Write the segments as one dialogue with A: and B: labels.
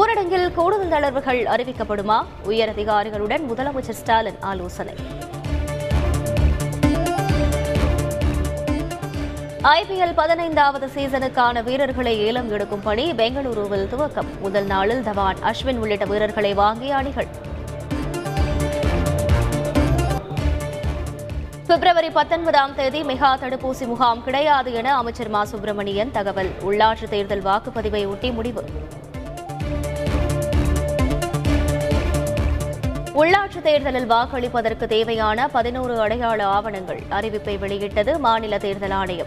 A: ஊரடங்கில் கூடுதல் தளர்வுகள் அறிவிக்கப்படுமா? உயர் அதிகாரிகளுடன் முதலமைச்சர் ஸ்டாலின் ஆலோசனை. ஐபிஎல் பதினைந்தாவது சீசனுக்கான வீரர்களை ஏலம் எடுக்கும் பணி பெங்களூருவில் துவக்கம். முதல் நாளில் தவான் அஸ்வின் உள்ளிட்ட வீரர்களை வாங்கிய அணிகள். பிப்ரவரி பத்தொன்பதாம் தேதி மெகா தடுப்பூசி முகாம் கிடையாது என அமைச்சர் மா சுப்பிரமணியன் தகவல். உள்ளாட்சி தேர்தல் வாக்குப்பதிவை ஒட்டி முடிவு. உள்ளாட்சி தேர்தலில் வாக்களிப்பதற்கு தேவையான பதினோரு அடையாள ஆவணங்கள். அறிவிப்பை வெளியிட்டது மாநில தேர்தல் ஆணையம்.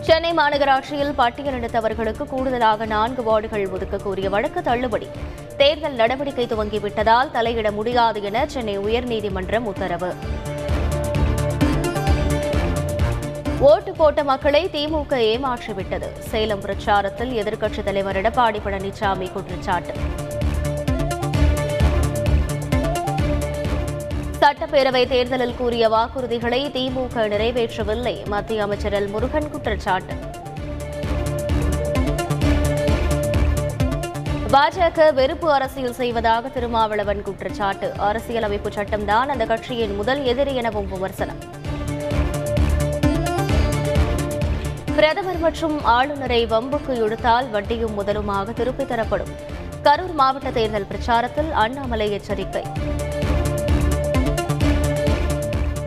A: சென்னை மாநகராட்சியில் பட்டியலிடத்தவர்களுக்கு கூடுதலாக நான்கு வார்டுகள் ஒதுக்க கோரிய வழக்கு தள்ளுபடி. தேர்தல் நடவடிக்கை துவங்கிவிட்டதால் தலையிட முடியாது என சென்னை உயர்நீதிமன்றம் உத்தரவு. ஓட்டு போட்ட மக்களை திமுக ஏமாற்றிவிட்டது. சேலம் பிரச்சாரத்தில் எதிர்க்கட்சித் தலைவர் எடப்பாடி பழனிசாமி குற்றச்சாட்டு. சட்டப்பேரவை தேர்தலில் கூறிய வாக்குறுதிகளை திமுக நிறைவேற்றவில்லை. மத்திய அமைச்சர் எல். முருகன் குற்றச்சாட்டு. பாஜக வெறுப்பு அரசியல் செய்வதாக திருமாவளவன் குற்றச்சாட்டு. அரசியலமைப்பு சட்டம்தான் அந்த கட்சியின் முதல் எதிரி எனவும் விமர்சனம். பிரதமர் மற்றும் ஆளுநரை வம்புக்கு இழுத்தால் வட்டியும் முதலுமாக திருப்பித் தரப்படும். கரூர் மாவட்ட தேர்தல் பிரச்சாரத்தில் அண்ணாமலை எச்சரிக்கை.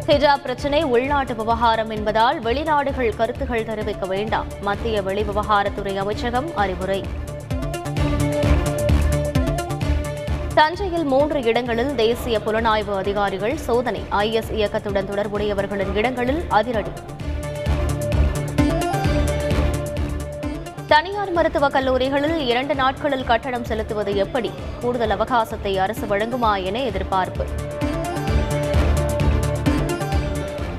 A: ஹிஜாப் பிரச்சினை உள்நாட்டு விவகாரம் என்பதால் வெளிநாடுகள் கருத்துகள் தெரிவிக்க வேண்டாம். மத்திய வெளிவிவகாரத்துறை அமைச்சகம் அறிவுரை. தஞ்சையில் மூன்று இடங்களில் தேசிய புலனாய்வு அதிகாரிகள் சோதனை. ஐஎஸ் இயக்கத்துடன் தொடர்புடையவர்களின் இடங்களில் அதிரடி. தனியார் மருத்துவக் கல்லூரிகளில் இரண்டு நாட்களில் கட்டணம் செலுத்துவது எப்படி? கூடுதல் அவகாசத்தை அரசு வழங்குமா என எதிர்பார்ப்பு.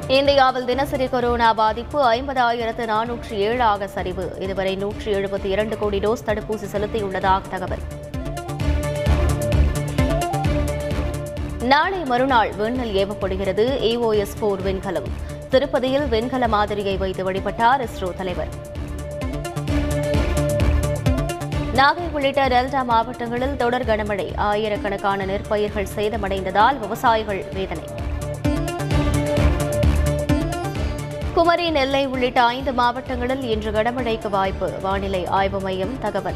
A: இந்தியாவில் தினசரி கொரோனா பாதிப்பு ஐம்பதாயிரத்து நானூற்று ஏழாக சரிவு. இதுவரை நூற்றி எழுபத்தி இரண்டு கோடி டோஸ் தடுப்பூசி செலுத்தியுள்ளதாக தகவல். நாளை மறுநாள் விண்ணில் ஏவப்படுகிறது. ஏஓஎஸ் போர் விண்கலம். திருப்பதியில் விண்கல மாதிரியை வைத்து வழிபட்டார் இஸ்ரோ தலைவர். நாகை உள்ளிட்ட டெல்டா மாவட்டங்களில் தொடர் கனமழை. ஆயிரக்கணக்கான நெற்பயிர்கள் சேதமடைந்ததால் விவசாயிகள் வேதனை. குமரி நெல்லை உள்ளிட்ட ஐந்து மாவட்டங்களில் இன்று கனமழைக்கு வாய்ப்பு. வானிலை ஆய்வு மையம் தகவல்.